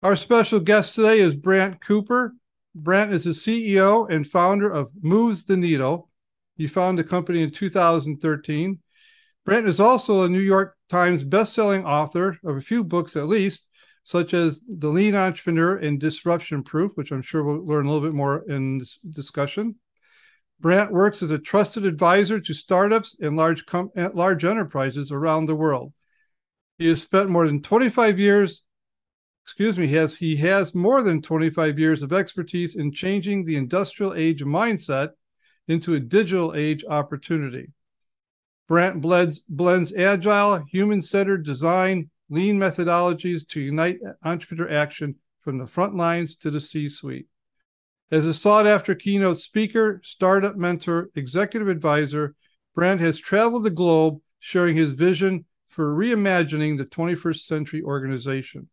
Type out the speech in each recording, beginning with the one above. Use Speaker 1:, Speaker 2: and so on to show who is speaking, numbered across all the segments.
Speaker 1: Our special guest today is Brant Cooper. Brant is the CEO and founder of Moves the Needle. He founded the company in 2013. Brant is also a New York Times bestselling author of a few books at least, such as The Lean Entrepreneur and Disruption Proof, which I'm sure we'll learn a little bit more in this discussion. Brant works as a trusted advisor to startups and large, com- large enterprises around the world. He has spent more than 25 years excuse me, he has he has more than 25 years of expertise in changing the industrial age mindset into a digital age opportunity. Brant blends, blends agile, human-centered design, lean methodologies to unite entrepreneur action from the front lines to the C-suite. As a sought-after keynote speaker, startup mentor, executive advisor, Brant has traveled the globe sharing his vision for reimagining the 21st century organization.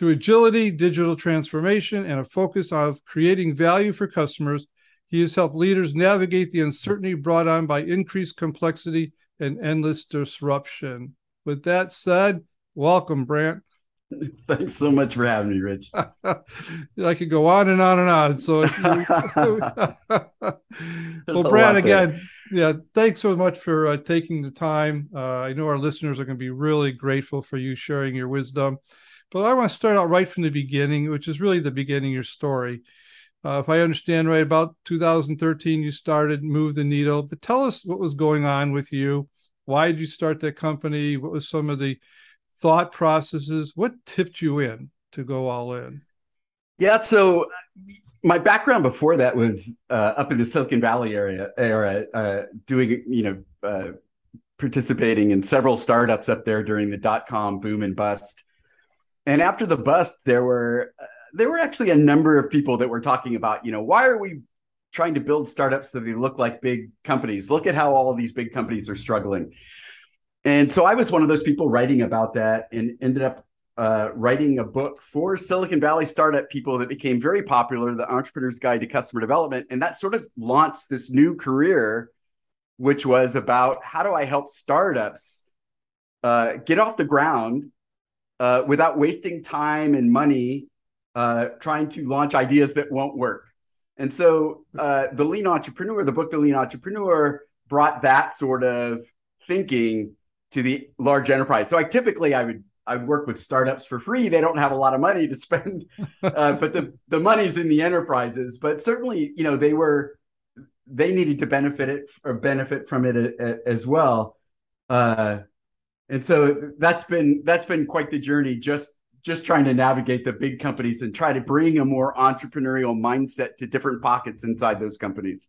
Speaker 1: Through agility, digital transformation, and a focus on creating value for customers, he has helped leaders navigate the uncertainty brought on by increased complexity and endless disruption. With that said, welcome, Brant.
Speaker 2: Thanks so much for having me, Rich.
Speaker 1: I could go on and on and on. So, well, Brant, again, yeah, thanks so much for uh, taking the time. Uh, I know our listeners are going to be really grateful for you sharing your wisdom. But I want to start out right from the beginning, which is really the beginning of your story. Uh, if I understand right, about 2013, you started Move the Needle. But tell us what was going on with you. Why did you start that company? What was some of the thought processes? What tipped you in to go all in?
Speaker 2: Yeah, so my background before that was uh, up in the Silicon Valley area, era, uh, doing you know uh, participating in several startups up there during the dot com boom and bust. And after the bust, there were uh, there were actually a number of people that were talking about, you know, why are we trying to build startups so they look like big companies? Look at how all of these big companies are struggling. And so I was one of those people writing about that and ended up uh, writing a book for Silicon Valley startup people that became very popular, The Entrepreneur's Guide to Customer Development. And that sort of launched this new career, which was about how do I help startups uh, get off the ground uh, without wasting time and money uh, trying to launch ideas that won't work. And so uh, the Lean Entrepreneur, the book The Lean Entrepreneur, brought that sort of thinking to the large enterprise. So I typically I would I would work with startups for free. They don't have a lot of money to spend, uh, but the the money's in the enterprises. But certainly, you know, they were they needed to benefit it or benefit from it a, a, as well. Uh, and so that's been that's been quite the journey just just trying to navigate the big companies and try to bring a more entrepreneurial mindset to different pockets inside those companies.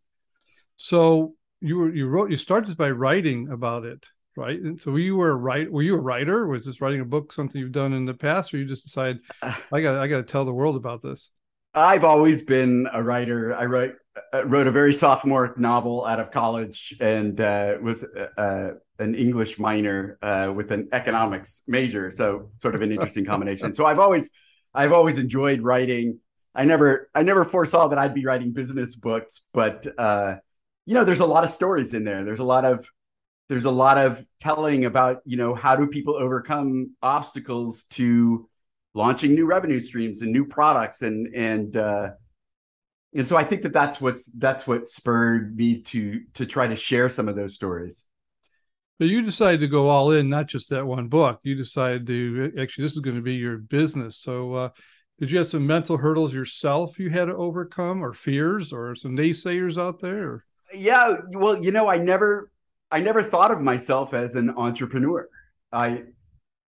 Speaker 1: So you were you wrote you started by writing about it right? And so you were a write were you a writer? Was this writing a book something you've done in the past or you just decided i got i got to tell the world about this?
Speaker 2: I've always been a writer. I wrote uh, wrote a very sophomore novel out of college and uh, was uh, an English minor uh, with an economics major, so sort of an interesting combination. so I've always I've always enjoyed writing. I never I never foresaw that I'd be writing business books, but uh, you know, there's a lot of stories in there. There's a lot of there's a lot of telling about you know how do people overcome obstacles to launching new revenue streams and new products and and uh, and so I think that that's what's that's what spurred me to to try to share some of those stories.
Speaker 1: But you decided to go all in, not just that one book. You decided to actually this is going to be your business. So uh, did you have some mental hurdles yourself you had to overcome, or fears, or some naysayers out there?
Speaker 2: Yeah, well, you know, I never I never thought of myself as an entrepreneur. I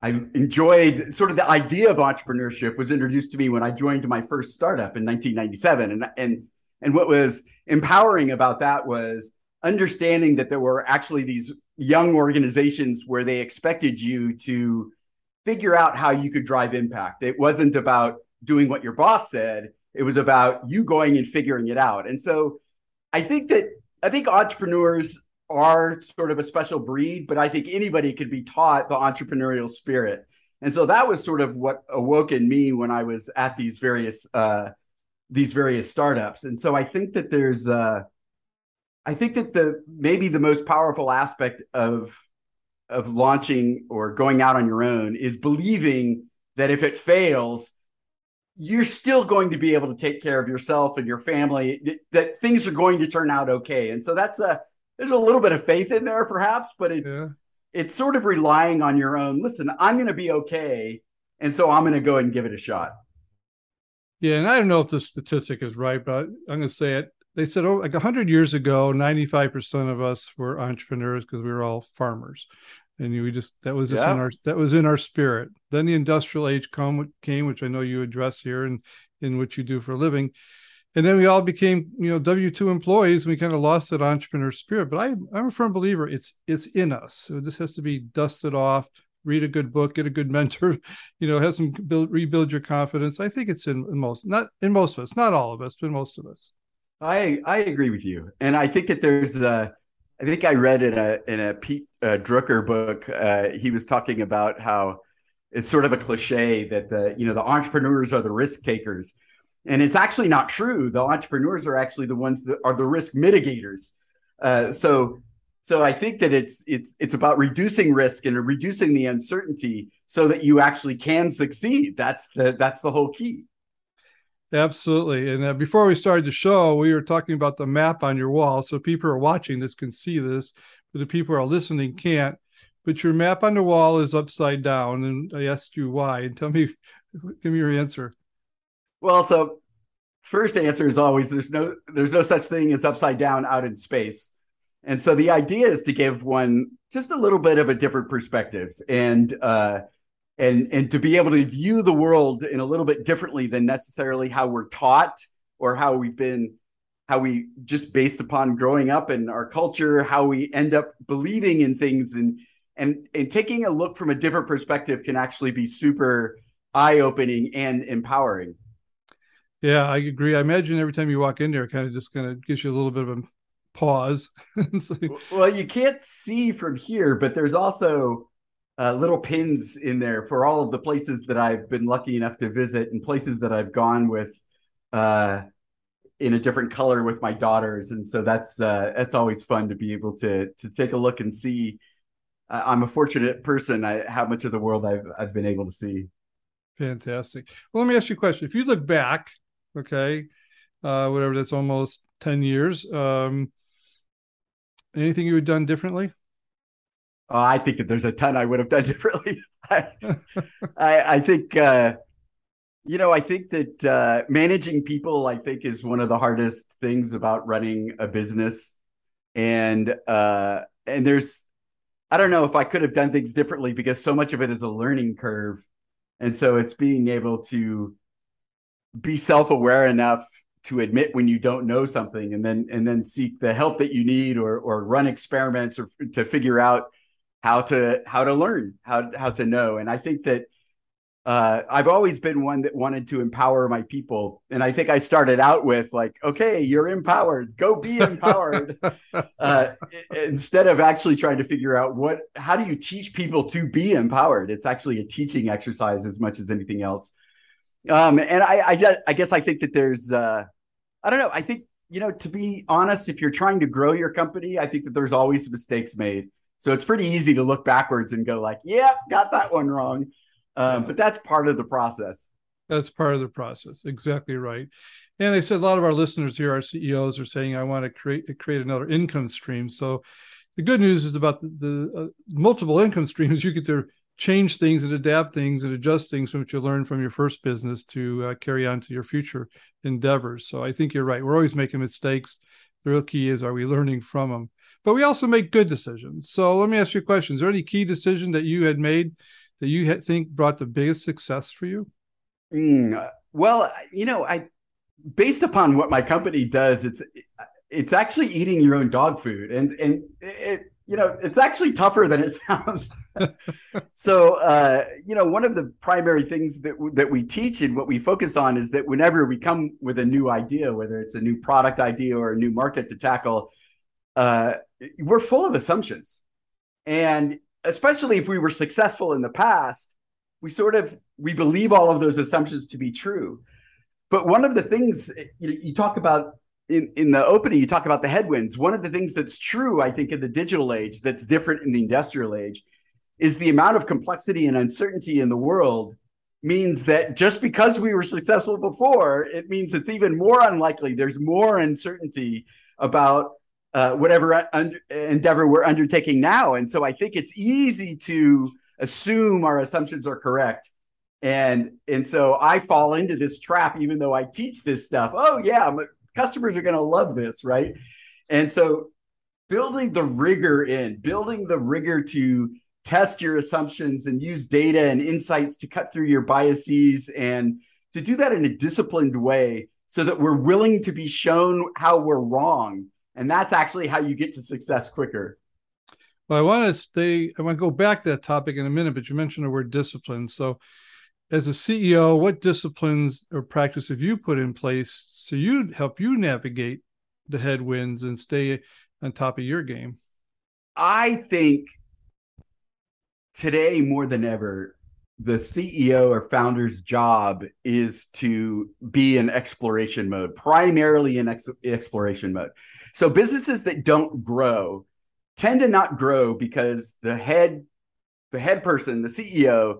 Speaker 2: I enjoyed sort of the idea of entrepreneurship was introduced to me when I joined my first startup in 1997 and and and what was empowering about that was understanding that there were actually these young organizations where they expected you to figure out how you could drive impact. It wasn't about doing what your boss said, It was about you going and figuring it out. And so I think that I think entrepreneurs are sort of a special breed, but I think anybody could be taught the entrepreneurial spirit. And so that was sort of what awoke in me when I was at these various uh, these various startups. And so I think that there's uh, I think that the maybe the most powerful aspect of of launching or going out on your own is believing that if it fails, you're still going to be able to take care of yourself and your family, that, that things are going to turn out okay. And so that's a there's a little bit of faith in there perhaps, but it's yeah. it's sort of relying on your own. Listen, I'm going to be okay, and so I'm going to go and give it a shot.
Speaker 1: Yeah, and I don't know if the statistic is right, but I'm going to say it. They said, oh, like 100 years ago, 95% of us were entrepreneurs because we were all farmers and we just that was just yeah. in our that was in our spirit. Then the industrial age come came, which I know you address here and in what you do for a living, and then we all became you know W two employees. And we kind of lost that entrepreneur spirit. But I I'm a firm believer it's it's in us. So this has to be dusted off. Read a good book, get a good mentor, you know, have some build, rebuild your confidence. I think it's in, in most, not in most of us, not all of us, but most of us.
Speaker 2: I I agree with you, and I think that there's uh I think I read in a in a Pete uh, Drucker book. Uh, he was talking about how it's sort of a cliche that the you know the entrepreneurs are the risk takers, and it's actually not true. The entrepreneurs are actually the ones that are the risk mitigators. Uh, so so I think that it's it's it's about reducing risk and reducing the uncertainty so that you actually can succeed. That's the that's the whole key.
Speaker 1: Absolutely. And uh, before we started the show, we were talking about the map on your wall. So people are watching this can see this, but the people who are listening can't. But your map on the wall is upside down. And I asked you why. And tell me, give me your answer.
Speaker 2: Well, so first answer is always there's no there's no such thing as upside down out in space. And so the idea is to give one just a little bit of a different perspective. And uh and and to be able to view the world in a little bit differently than necessarily how we're taught or how we've been how we just based upon growing up in our culture how we end up believing in things and and and taking a look from a different perspective can actually be super eye-opening and empowering
Speaker 1: yeah i agree i imagine every time you walk in there it kind of just kind of gives you a little bit of a pause
Speaker 2: well you can't see from here but there's also uh, little pins in there for all of the places that I've been lucky enough to visit and places that I've gone with uh, in a different color with my daughters, and so that's uh, that's always fun to be able to to take a look and see. I'm a fortunate person. I, how much of the world I've I've been able to see.
Speaker 1: Fantastic. Well, let me ask you a question. If you look back, okay, uh, whatever that's almost ten years. Um, anything you had done differently?
Speaker 2: Oh, I think that there's a ton I would have done differently. I, I, I, think, uh, you know, I think that uh, managing people, I think, is one of the hardest things about running a business. And uh, and there's, I don't know if I could have done things differently because so much of it is a learning curve, and so it's being able to be self-aware enough to admit when you don't know something and then and then seek the help that you need or or run experiments or to figure out how to how to learn how how to know and i think that uh, I've always been one that wanted to empower my people, and I think I started out with like, "Okay, you're empowered. Go be empowered," uh, instead of actually trying to figure out what how do you teach people to be empowered. It's actually a teaching exercise as much as anything else. Um, and I, I, just, I guess I think that there's, uh, I don't know. I think you know, to be honest, if you're trying to grow your company, I think that there's always mistakes made. So it's pretty easy to look backwards and go like, "Yeah, got that one wrong." Um, but that's part of the process.
Speaker 1: That's part of the process. Exactly right. And I said a lot of our listeners here, our CEOs, are saying, "I want to create create another income stream." So the good news is about the, the uh, multiple income streams. You get to change things and adapt things and adjust things from what you learned from your first business to uh, carry on to your future endeavors. So I think you're right. We're always making mistakes. The real key is, are we learning from them? but we also make good decisions. So let me ask you a question. Is there any key decision that you had made that you think brought the biggest success for you?
Speaker 2: Mm, well, you know, I based upon what my company does, it's it's actually eating your own dog food, and and it, you know, it's actually tougher than it sounds. so, uh, you know, one of the primary things that that we teach and what we focus on is that whenever we come with a new idea, whether it's a new product idea or a new market to tackle, uh, we're full of assumptions, and especially if we were successful in the past, we sort of we believe all of those assumptions to be true. But one of the things you, you talk about in, in the opening, you talk about the headwinds. One of the things that's true, I think, in the digital age that's different in the industrial age is the amount of complexity and uncertainty in the world means that just because we were successful before, it means it's even more unlikely. There's more uncertainty about uh, whatever endeavor we're undertaking now. And so I think it's easy to assume our assumptions are correct. And and so I fall into this trap, even though I teach this stuff. Oh yeah, customers are going to love this, right? And so building the rigor in, building the rigor to test your assumptions and use data and insights to cut through your biases and to do that in a disciplined way so that we're willing to be shown how we're wrong. And that's actually how you get to success quicker.
Speaker 1: Well, I want to stay, I want to go back to that topic in a minute, but you mentioned the word discipline. So as a CEO, what disciplines or practice have you put in place so you help you navigate the headwinds and stay on top of your game?
Speaker 2: I think today more than ever, the CEO or founder's job is to be in exploration mode, primarily in ex- exploration mode. So businesses that don't grow tend to not grow because the head the head person, the CEO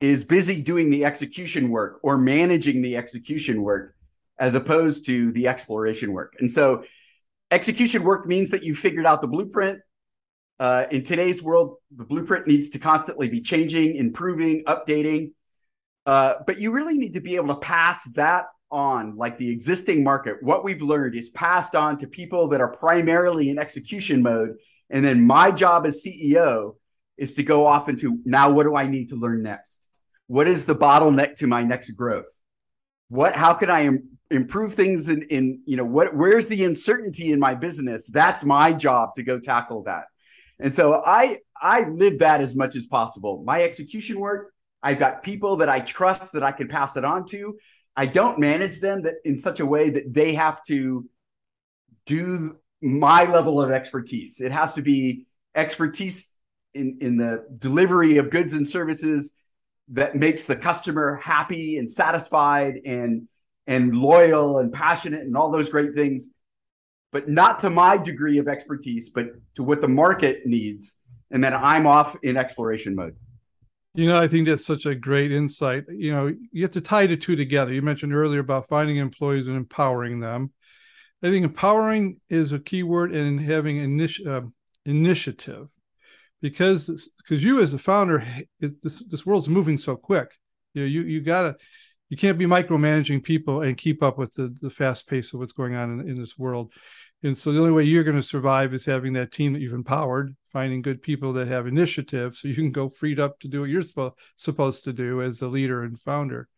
Speaker 2: is busy doing the execution work or managing the execution work as opposed to the exploration work. And so execution work means that you figured out the blueprint. Uh, in today's world, the blueprint needs to constantly be changing, improving, updating. Uh, but you really need to be able to pass that on, like the existing market. What we've learned is passed on to people that are primarily in execution mode. And then my job as CEO is to go off into now what do I need to learn next? What is the bottleneck to my next growth? What how can i Im- improve things in in you know what where's the uncertainty in my business? That's my job to go tackle that. And so i i live that as much as possible. My execution work i've got people that i trust that i can pass it on to. I don't manage them that in such a way that they have to do my level of expertise. It has to be expertise in in the delivery of goods and services that makes the customer happy and satisfied and and loyal and passionate and all those great things. But not to my degree of expertise but to what the market needs. And then i'm off in exploration mode.
Speaker 1: You know i think that's such a great insight. You know you have to tie the two together. You mentioned earlier about finding employees and empowering them. I think empowering is a key word in having initi- uh, initiative because because you as a founder this this world's moving so quick. You know you you gotta you can't be micromanaging people and keep up with the the fast pace of what's going on in, in this world. And so the only way you're going to survive is having that team that you've empowered finding good people that have initiative so you can go freed up to do what you're supposed to do as a leader and founder.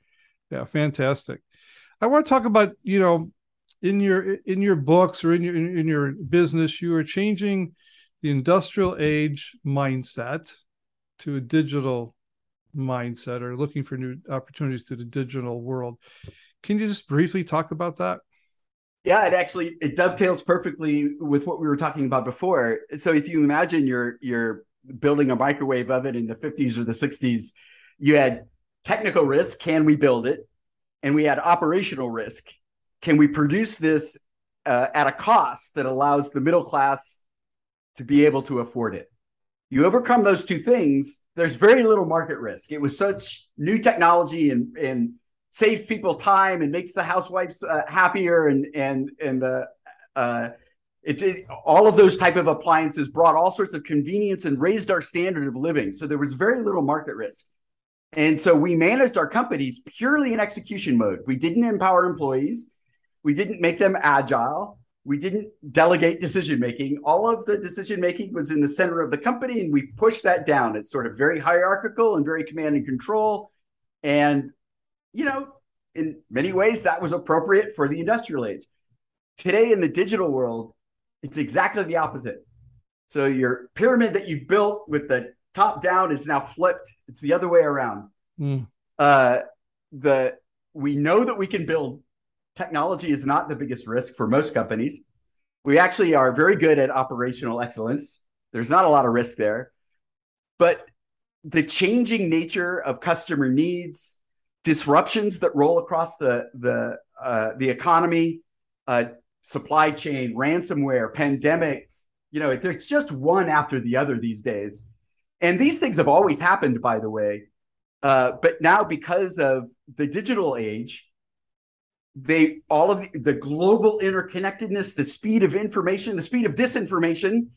Speaker 1: Yeah fantastic. I want to talk about you know in your in your books or in your in, in your business you are changing the industrial age mindset to a digital mindset or looking for new opportunities to the digital world. Can you just briefly talk about that?
Speaker 2: Yeah, it actually it dovetails perfectly with what we were talking about before. So if you imagine you're you're building a microwave oven in the 50s or the 60s, you had technical risk, can we build it? And we had operational risk. Can we produce this uh, at a cost that allows the middle class to be able to afford it. You overcome those two things, there's very little market risk. It was such new technology and and saves people time and makes the housewives uh, happier and and and the uh, it's it, all of those type of appliances brought all sorts of convenience and raised our standard of living. So there was very little market risk. And so we managed our companies purely in execution mode. We didn't empower employees. We didn't make them agile we didn't delegate decision making. All of the decision making was in the center of the company, and we pushed that down. It's sort of very hierarchical and very command and control. And, you know, in many ways, that was appropriate for the industrial age. Today, in the digital world, it's exactly the opposite. So your pyramid that you've built with the top down is now flipped. It's the other way around. Mm. Uh, the we know that we can build. Technology is not the biggest risk for most companies. We actually are very good at operational excellence. There's not a lot of risk there, but the changing nature of customer needs, disruptions that roll across the the uh, the economy, uh, supply chain, ransomware, pandemic. You know, it's just one after the other these days, and these things have always happened, by the way. Uh, but now, because of the digital age, they all of the, the global interconnectedness, the speed of information, the speed of disinformation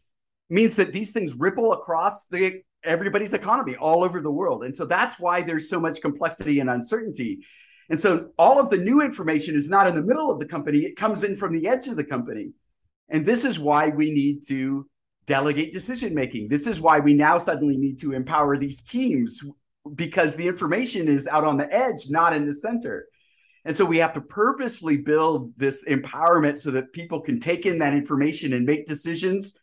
Speaker 2: means that these things ripple across the everybody's economy all over the world. And so that's why there's so much complexity and uncertainty. And so all of the new information is not in the middle of the company, it comes in from the edge of the company. And this is why we need to delegate decision making. This is why we now suddenly need to empower these teams because the information is out on the edge, not in the center. And so we have to purposely build this empowerment so that people can take in that information and make decisions,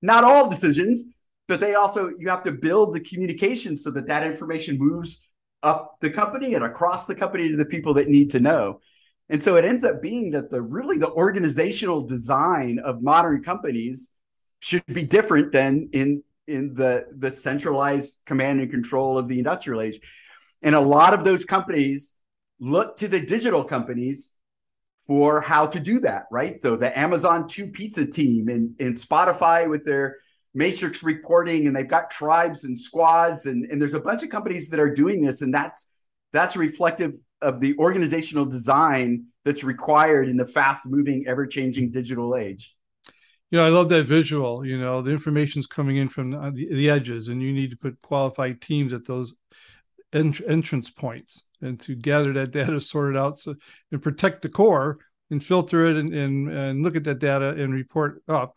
Speaker 2: not all decisions, but they also you have to build the communication so that that information moves up the company and across the company to the people that need to know. And so it ends up being that the really the organizational design of modern companies should be different than in in the the centralized command and control of the industrial age. And a lot of those companies look to the digital companies for how to do that right? So the Amazon two pizza team and, and Spotify with their matrix reporting and they've got tribes and squads and, and there's a bunch of companies that are doing this and that's that's reflective of the organizational design that's required in the fast moving ever changing digital age.
Speaker 1: You know i love that visual you know the information's coming in from the, the edges and you need to put qualified teams at those ent- entrance points and to gather that data sort it out so and protect the core and filter it and, and, and look at that data and report up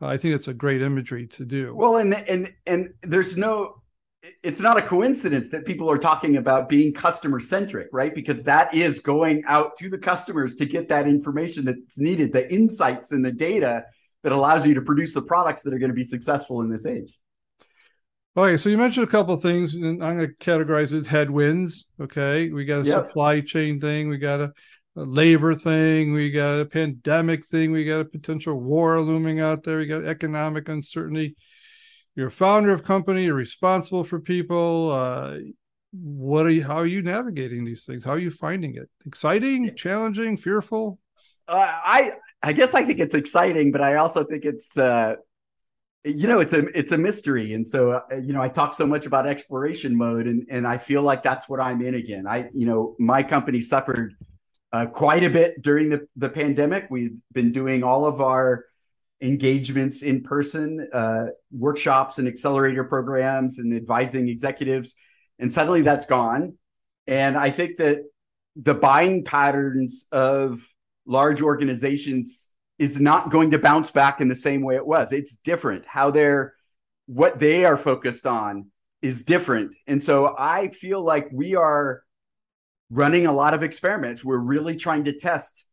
Speaker 1: I think it's a great imagery to do.
Speaker 2: Well, and and and there's no it's not a coincidence that people are talking about being customer centric, right? Because that is going out to the customers to get that information that's needed, the insights and the data that allows you to produce the products that are going to be successful in this age.
Speaker 1: Okay, so you mentioned a couple of things, and I'm going to categorize it as headwinds. Okay, we got a yep. supply chain thing, we got a a labor thing, we got a pandemic thing, we got a potential war looming out there, we got economic uncertainty. You're a founder of company, you're responsible for people. Uh, what are you how are you navigating these things? How are you finding it? Exciting, challenging, fearful?
Speaker 2: Uh, I I guess I think it's exciting, but I also think it's uh you know it's a it's a mystery and so uh, you know i talk so much about exploration mode and and i feel like that's what i'm in again i you know my company suffered uh, quite a bit during the, the pandemic. We've been doing all of our engagements in person, uh, workshops and accelerator programs and advising executives. And suddenly that's gone. And I think that the buying patterns of large organizations is not going to bounce back in the same way it was. It's different. How they're, what they are focused on is different. And so I feel like we are running a lot of experiments. We're really trying to test.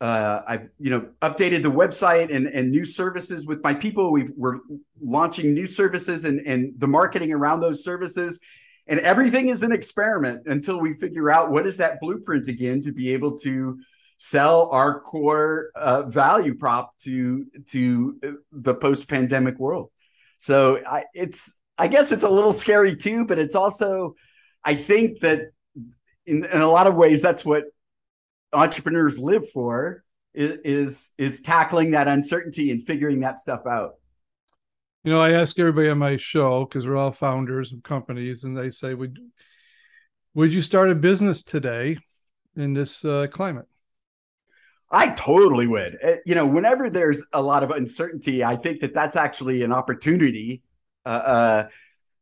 Speaker 2: Uh, I've you know updated the website and and new services with my people. We've we're launching new services and and the marketing around those services, and everything is an experiment until we figure out what is that blueprint again to be able to sell our core uh, value prop to to the post pandemic world. So I, it's I guess it's a little scary too, but it's also I think that in, in a lot of ways, that's what entrepreneurs live for is, is is tackling that uncertainty and figuring that stuff out.
Speaker 1: You know, I ask everybody on my show because we're all founders of companies, and they say, "Would would you start a business today in this uh, climate?"
Speaker 2: I totally would. Uh, you know, whenever there's a lot of uncertainty, I think that that's actually an opportunity. Uh, uh,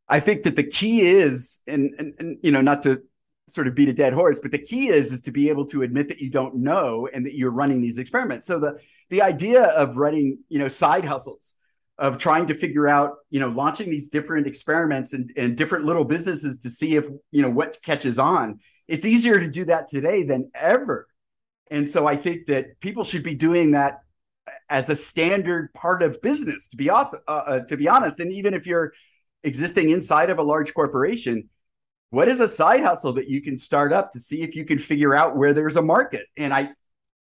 Speaker 2: I think that the key is, and, and, and you know, not to sort of beat a dead horse but the key is is to be able to admit that you don't know and that you're running these experiments so the the idea of running you know side hustles of trying to figure out you know launching these different experiments and, and different little businesses to see if you know what catches on it's easier to do that today than ever and so i think that people should be doing that as a standard part of business. To be awesome, uh, uh, to be honest, and even if you're existing inside of a large corporation, what is a side hustle that you can start up to see if you can figure out where there's a market? And I,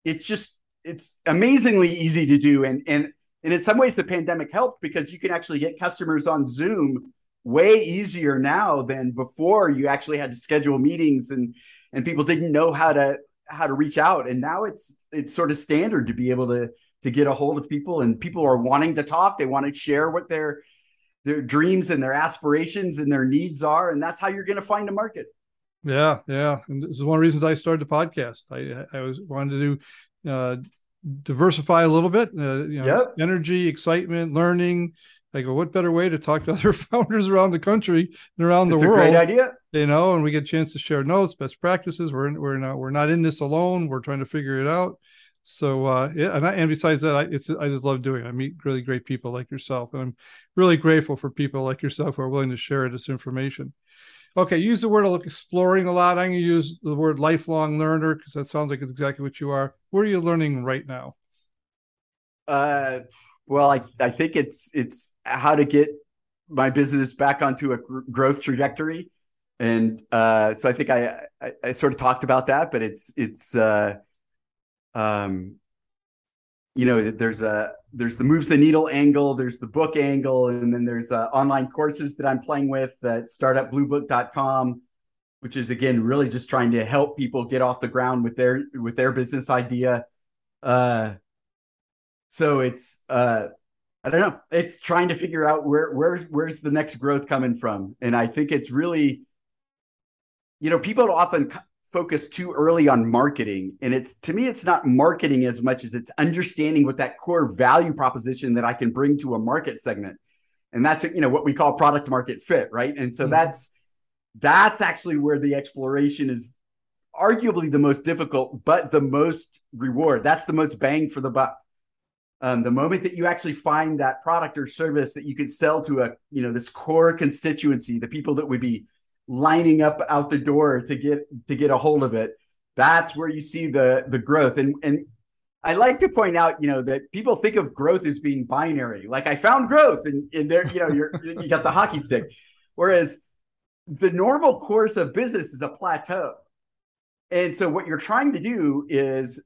Speaker 2: it's just it's amazingly easy to do, and and and in some ways the pandemic helped because you can actually get customers on Zoom way easier now than before you actually had to schedule meetings and and people didn't know how to how to reach out. And now it's it's sort of standard to be able to to get a hold of people. And people are wanting to talk. They want to share what their their dreams and their aspirations and their needs are. And that's how you're going to find a market.
Speaker 1: Yeah yeah. And this is one of the reasons i started the podcast. I i was wanted to do uh diversify a little bit uh, you know yep. energy excitement learning I go, what better way to talk to other founders around the country and around it's the world?
Speaker 2: Great idea.
Speaker 1: You know, and we get a chance to share notes, best practices. We're we're not we're not in this alone. We're trying to figure it out. So uh, yeah, and, I, and besides that, I, it's I just love doing. It. I meet really great people like yourself, and I'm really grateful for people like yourself who are willing to share this information. Okay, use the word exploring a lot. I'm going to use the word lifelong learner because that sounds like it's exactly what you are. What are you learning right now?
Speaker 2: Uh, well, I I think it's it's how to get my business back onto a gr- growth trajectory, and uh, so I think I, I, I sort of talked about that, but it's it's uh, um, you know, there's a there's the moves the needle angle, there's the book angle, and then there's uh, online courses that I'm playing with at startupbluebook.com, which is again really just trying to help people get off the ground with their with their business idea. Uh, so it's uh I don't know. It's trying to figure out where where where's the next growth coming from, and I think it's really, you know, people often focus too early on marketing, and it's to me, it's not marketing as much as it's understanding what that core value proposition that I can bring to a market segment, and that's you know what we call product market fit, right? And so mm-hmm. that's that's actually where the exploration is arguably the most difficult, but the most reward. That's the most bang for the buck um, the moment that you actually find that product or service that you can sell to a you know this core constituency the people that would be lining up out the door to get to get a hold of it that's where you see the the growth and and I like to point out, you know, that people think of growth as being binary. Like I found growth, and, and there, you know, you're you got the hockey stick. Whereas the normal course of business is a plateau. And so what you're trying to do is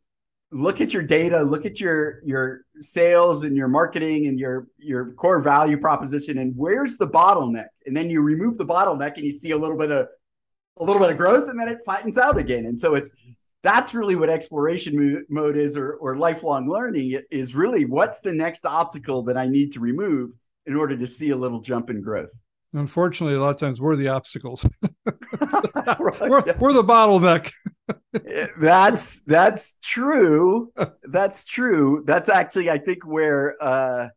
Speaker 2: look at your data, look at your your sales and your marketing and your your core value proposition, and where's the bottleneck? And then you remove the bottleneck, and you see a little bit of a little bit of growth, and then it flattens out again. And so it's that's really what exploration mode is, or or lifelong learning is really what's the next obstacle that I need to remove in order to see a little jump in growth.
Speaker 1: Unfortunately, a lot of times we're the obstacles. we're, we're the bottleneck.
Speaker 2: That's that's true. That's true. That's actually, I think, where uh,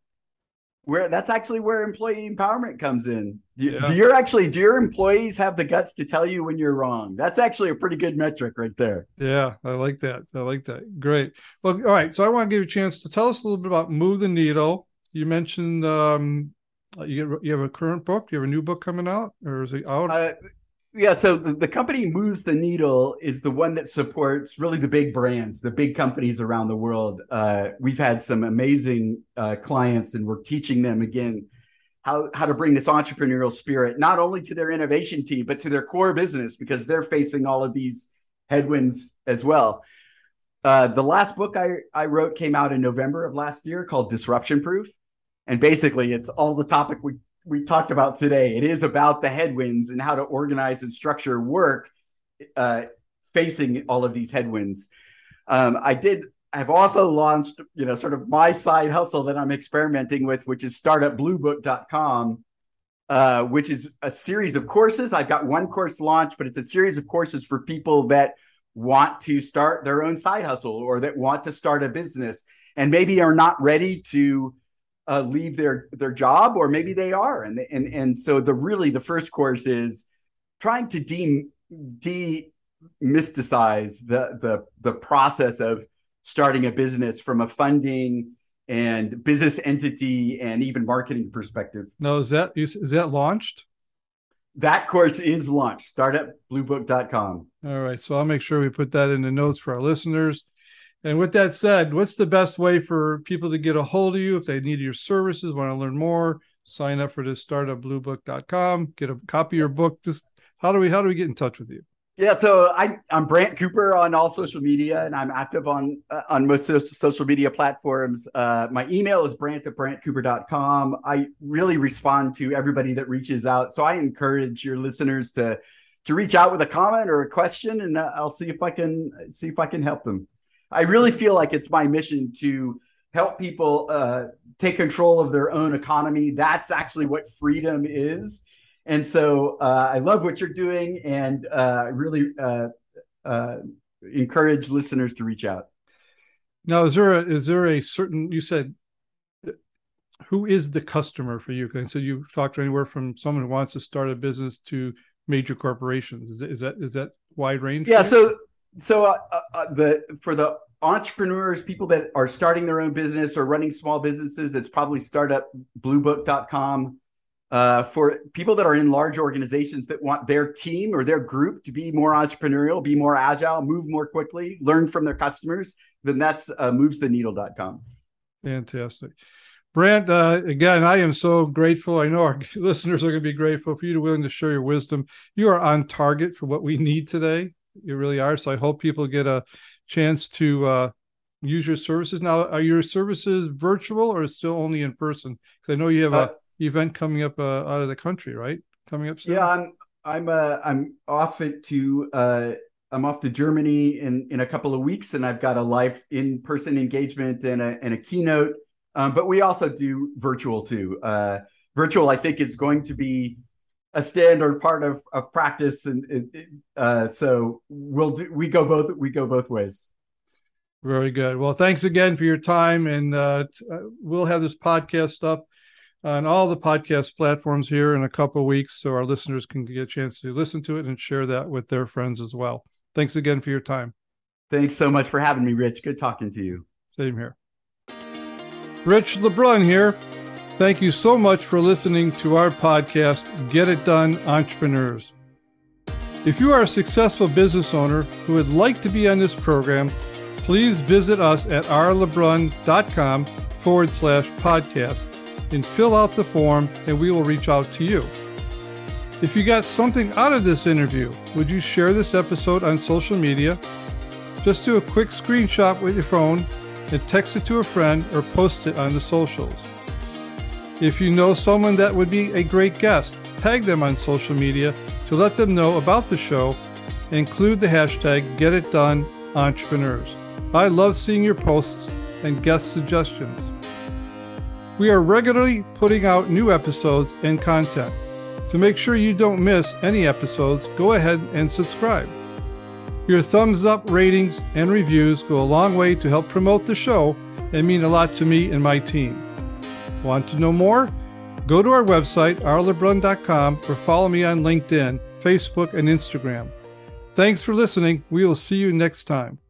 Speaker 2: where that's actually where employee empowerment comes in. Do, yeah. do your actually do your employees have the guts to tell you when you're wrong? That's actually a pretty good metric right there.
Speaker 1: Yeah, I like that. I like that. Great. Well, all right. So I want to give you a chance to tell us a little bit about Move the Needle. You mentioned um, you you have a current book? Do you have a new book coming out, or is it out? Uh,
Speaker 2: yeah. So the, the company moves the needle is the one that supports really the big brands, the big companies around the world. Uh, we've had some amazing uh, clients, and we're teaching them again how how to bring this entrepreneurial spirit not only to their innovation team but to their core business because they're facing all of these headwinds as well. Uh, the last book I, I wrote came out in November of last year called Disruption Proof and basically it's all the topic we we talked about today. It is about the headwinds and how to organize and structure work uh, facing all of these headwinds. Um, I did. I've also launched, you know, sort of my side hustle that I'm experimenting with, which is startupbluebook.com, uh, which is a series of courses. I've got one course launched, but it's a series of courses for people that want to start their own side hustle or that want to start a business and maybe are not ready to uh, leave their their job, or maybe they are, and and and so the really the first course is trying to de demysticize the the the process of starting a business from a funding and business entity and even marketing perspective.
Speaker 1: No, is that is, is that launched?
Speaker 2: That course is launched. Startupbluebook.com.
Speaker 1: All right, so I'll make sure we put that in the notes for our listeners. And with that said, what's the best way for people to get a hold of you if they need your services, want to learn more, sign up for this startupbluebook.com, get a copy of your book. Just how do we how do we get in touch with you?
Speaker 2: Yeah, so I, I'm Brant Cooper on all social media, and I'm active on uh, on most social media platforms. Uh, my email is brant at brantcooper.com. I really respond to everybody that reaches out, so I encourage your listeners to to reach out with a comment or a question, and uh, I'll see if I can see if I can help them. I really feel like it's my mission to help people uh, take control of their own economy. That's actually what freedom is. And so uh, I love what you're doing and uh, really uh, uh, encourage listeners to reach out.
Speaker 1: Now, is there a, is there a certain, you said, who is the customer for you? And so you talked to anywhere from someone who wants to start a business to major corporations. Is, is that, is that wide range?
Speaker 2: Yeah. So so uh, uh, uh, the for the entrepreneurs, people that are starting their own business or running small businesses, it's probably startupbluebook.com. Uh, for people that are in large organizations that want their team or their group to be more entrepreneurial, be more agile, move more quickly, learn from their customers, then that's uh, movestheneedle.com.
Speaker 1: Fantastic. Brant, uh, again, I am so grateful. I know our listeners are going to be grateful for you to willing to share your wisdom. You are on target for what we need today. You really are. So I hope people get a chance to uh, use your services. Now, are your services virtual or still only in person? Because I know you have uh, a event coming up uh, out of the country, right? Coming up soon.
Speaker 2: Yeah, I'm I'm uh, I'm off it to uh, I'm off to Germany in in a couple of weeks, and I've got a live in person engagement and a and a keynote. Um, but we also do virtual too. Uh, virtual, I think, is going to be a standard part of, of practice and uh, so we'll do we go both we go both ways.
Speaker 1: Very good. Well thanks again for your time and uh, uh, we'll have this podcast up on all the podcast platforms here in a couple weeks so our listeners can get a chance to listen to it and share that with their friends as well. Thanks again for your time.
Speaker 2: Thanks so much for having me rich. Good talking to you.
Speaker 1: Same here. Rich LeBrun here Thank you so much for listening to our podcast, Get It Done Entrepreneurs. If you are a successful business owner who would like to be on this program, please visit us at rlebrun.com forward slash podcast and fill out the form, and we will reach out to you. If you got something out of this interview, would you share this episode on social media? Just do a quick screenshot with your phone and text it to a friend or post it on the socials. If you know someone that would be a great guest, tag them on social media to let them know about the show. Include the hashtag GetItDoneEntrepreneurs. I love seeing your posts and guest suggestions. We are regularly putting out new episodes and content. To make sure you don't miss any episodes, go ahead and subscribe. Your thumbs up, ratings, and reviews go a long way to help promote the show and mean a lot to me and my team. Want to know more? Go to our website, rlebrun.com, or follow me on LinkedIn, Facebook, and Instagram. Thanks for listening. We will see you next time.